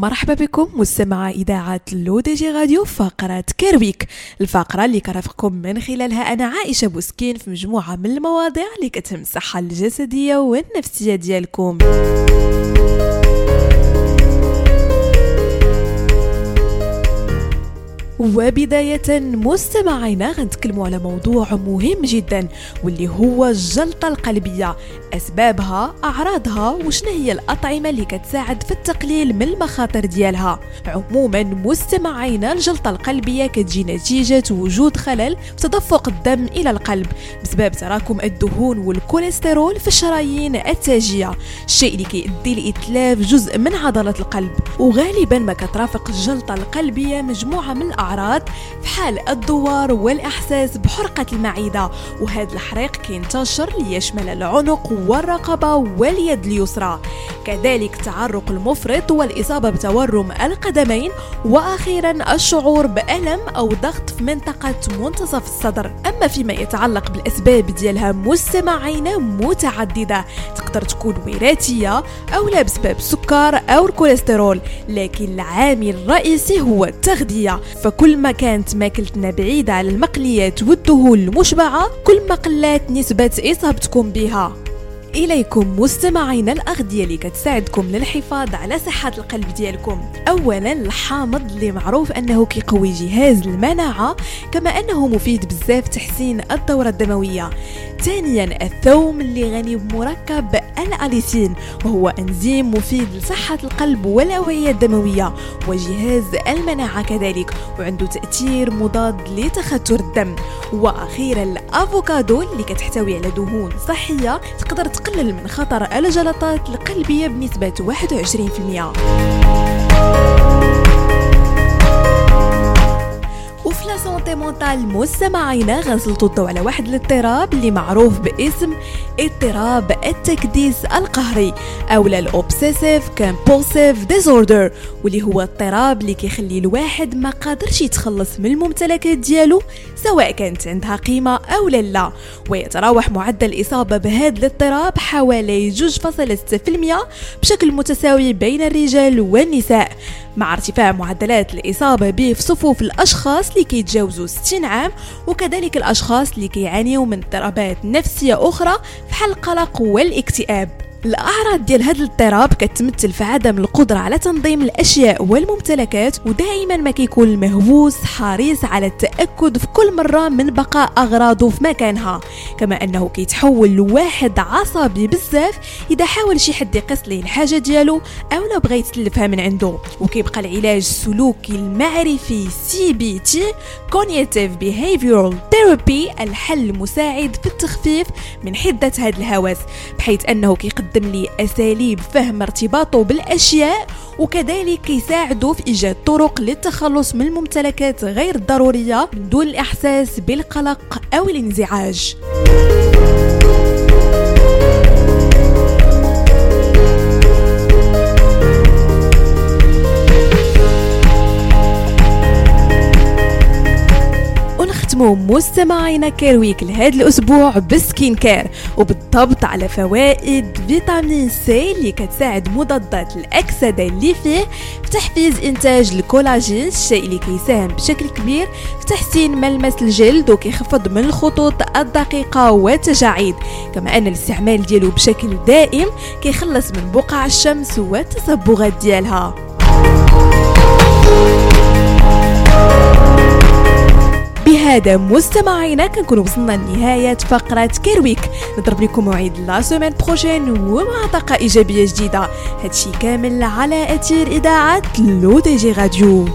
مرحبا بكم مستمع إذاعة L'ODJ Radio فقرة Care Week الفقرة اللي كرافقكم من خلالها أنا عائشة بوسكين في مجموعة من المواضيع اللي كتهم الصحة الجسدية والنفسية ديالكم. وبداية مستمعينا غنتكلموا على موضوع مهم جدا واللي هو الجلطة القلبية. أسبابها أعراضها وشنو هي الأطعمة اللي كتساعد في التقليل من المخاطر ديالها. عموما مستمعينا الجلطة القلبية كتجي نتيجة وجود خلل في تدفق الدم إلى القلب بسبب تراكم الدهون والكوليسترول في الشرايين التاجية الشيء اللي كيؤدي لإتلاف جزء من عضلة القلب. وغالبا ما كترافق الجلطة القلبية مجموعة من الأعراض. الأعراض في حال الدوار والإحساس بحرقة المعدة. وهذا الحريق كينتشر ليشمل العنق والرقبة واليد اليسرى. كذلك تعرق المفرط والإصابة بتورم القدمين. وأخيرا الشعور بألم أو ضغط في منطقة منتصف الصدر. أما فيما يتعلق بالأسباب ديالها مستمعين متعددة. تقدر تكون وراثية أو لا بسبب السكر أو الكوليسترول. لكن العامل الرئيسي هو التغذية. فكل ما كانت ماكلتنا بعيدة على المقليات والدهون المشبعة كل ما قلات نسبة إصابتكم بها. إليكم مستمعين الأغذية اللي كتساعدكم للحفاظ على صحة القلب ديالكم. أولا الحامض اللي معروف أنه كيقوي جهاز المناعة كما أنه مفيد بزاف تحسين الدورة الدموية. ثانيا الثوم اللي غني بمركب الأليسين وهو أنزيم مفيد لصحة القلب والأوعية الدموية وجهاز المناعة كذلك وعنده تأثير مضاد لتخثر الدم. وأخيرا الأفوكادو اللي كتحتوي على دهون صحية تقدر تقلل من خطر الجلطات القلبية بنسبة 21% وفي la santé mentale مستمعينا غنسلطوا الضوء على واحد الاضطراب اللي معروف باسم اضطراب التكديس القهري أو ال obsessive compulsive disorder واللي هو اضطراب اللي كيخلي الواحد ما قادرش يتخلص من الممتلكات ديالو سواء كانت عندها قيمة أو لا ويتراوح معدل الإصابة بهذا الاضطراب حوالي 2.6% بشكل متساوي بين الرجال والنساء. مع ارتفاع معدلات الإصابة به في صفوف الأشخاص اللي كيتجاوزوا 60 عام وكذلك الأشخاص اللي كيعانيوا من اضطرابات نفسية أخرى بحال القلق والاكتئاب الأعراض ديال هذا الاضطراب كتمثل في عدم القدرة على تنظيم الأشياء والممتلكات ودائما ما كيكون المهووس حريص على التأكد في كل مرة من بقاء أغراضه في مكانها. كما أنه كيتحول لواحد عصبي بزاف إذا حاول شي حد يقيس ليه الحاجة ديالو أو لو بغى يتلفها من عنده. وكيبقى العلاج السلوكي المعرفي CBT cognitive behavioral therapy الحل المساعد في التخفيف من حدة هذا الهوس بحيث أنه كيقدر كيقدم لي أساليب فهم ارتباطه بالأشياء وكذلك كيساعده في إيجاد طرق للتخلص من الممتلكات غير الضرورية من دون الإحساس بالقلق أو الانزعاج. نختموا مستمعينا Care Week لهذا الأسبوع بال skin care وبالضبط على فوائد فيتامين سي اللي كتساعد مضادات الأكسدة اللي فيه في تحفيز إنتاج الكولاجين الشيء اللي كيساهم بشكل كبير في تحسين ملمس الجلد وكيخفض من الخطوط الدقيقة والتجاعيد. كما أن الاستعمال ديالو بشكل دائم كيخلص من بقع الشمس والتصبغات ديالها. بهذا مستمعينا كنكون وصلنا لنهاية فقرة Care Week نضرب لكم موعد la semaine prochaine ومع طاقة إيجابية جديدة. هادشي كامل على أثير إذاعة L'ODJ Radio.